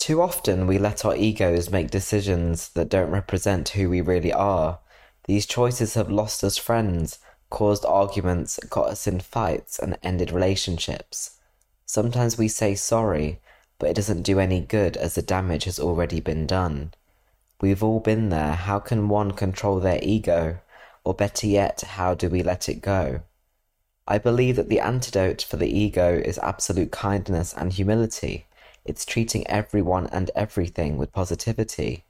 Too often we let our egos make decisions that don't represent who we really are. These choices have lost us friends, caused arguments, got us in fights, and ended relationships. Sometimes we say sorry, but it doesn't do any good as the damage has already been done. We've all been there. How can one control their ego? Or better yet, how do we let it go? I believe that the antidote for the ego is absolute kindness and humility. It's treating everyone and everything with positivity.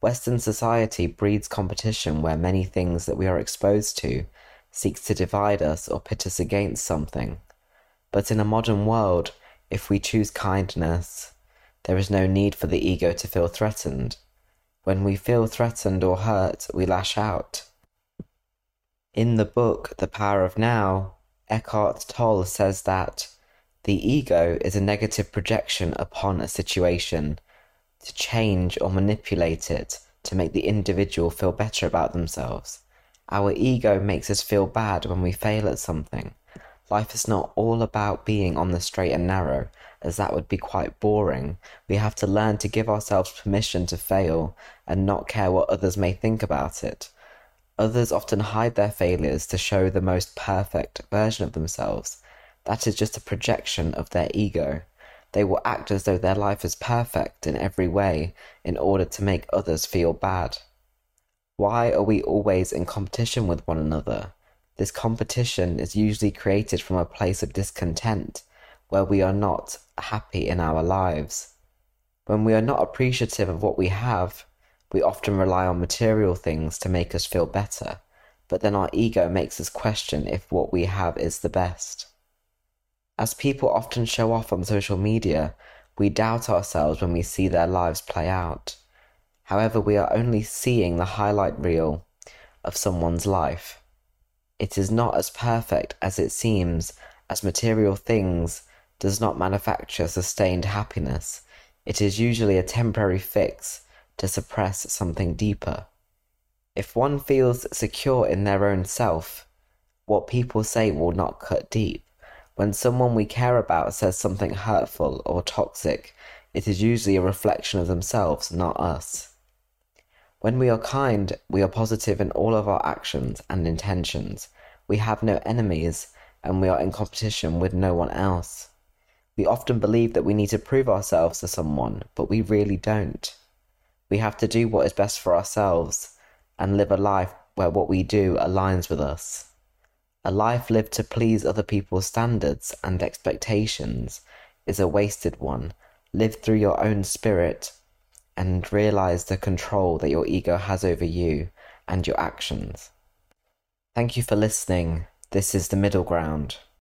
Western society breeds competition where many things that we are exposed to seeks to divide us or pit us against something. But in a modern world, if we choose kindness, there is no need for the ego to feel threatened. When we feel threatened or hurt, we lash out. In the book The Power of Now, Eckhart Tolle says that the ego is a negative projection upon a situation to change or manipulate it to make the individual feel better about themselves. Our ego makes us feel bad when we fail at something. Life is not all about being on the straight and narrow, as that would be quite boring. We have to learn to give ourselves permission to fail and not care what others may think about it. Others often hide their failures to show the most perfect version of themselves. That is just a projection of their ego. They will act as though their life is perfect in every way in order to make others feel bad. Why are we always in competition with one another? This competition is usually created from a place of discontent, where we are not happy in our lives. When we are not appreciative of what we have, we often rely on material things to make us feel better, but then our ego makes us question if what we have is the best. As people often show off on social media, we doubt ourselves when we see their lives play out. However, we are only seeing the highlight reel of someone's life. It is not as perfect as it seems, as material things does not manufacture sustained happiness. It is usually a temporary fix to suppress something deeper. If one feels secure in their own self, what people say will not cut deep. When someone we care about says something hurtful or toxic, it is usually a reflection of themselves, not us. When we are kind, we are positive in all of our actions and intentions. We have no enemies, and we are in competition with no one else. We often believe that we need to prove ourselves to someone, but we really don't. We have to do what is best for ourselves and live a life where what we do aligns with us. A life lived to please other people's standards and expectations is a wasted one. Live through your own spirit and realize the control that your ego has over you and your actions. Thank you for listening. This is The Middle Ground.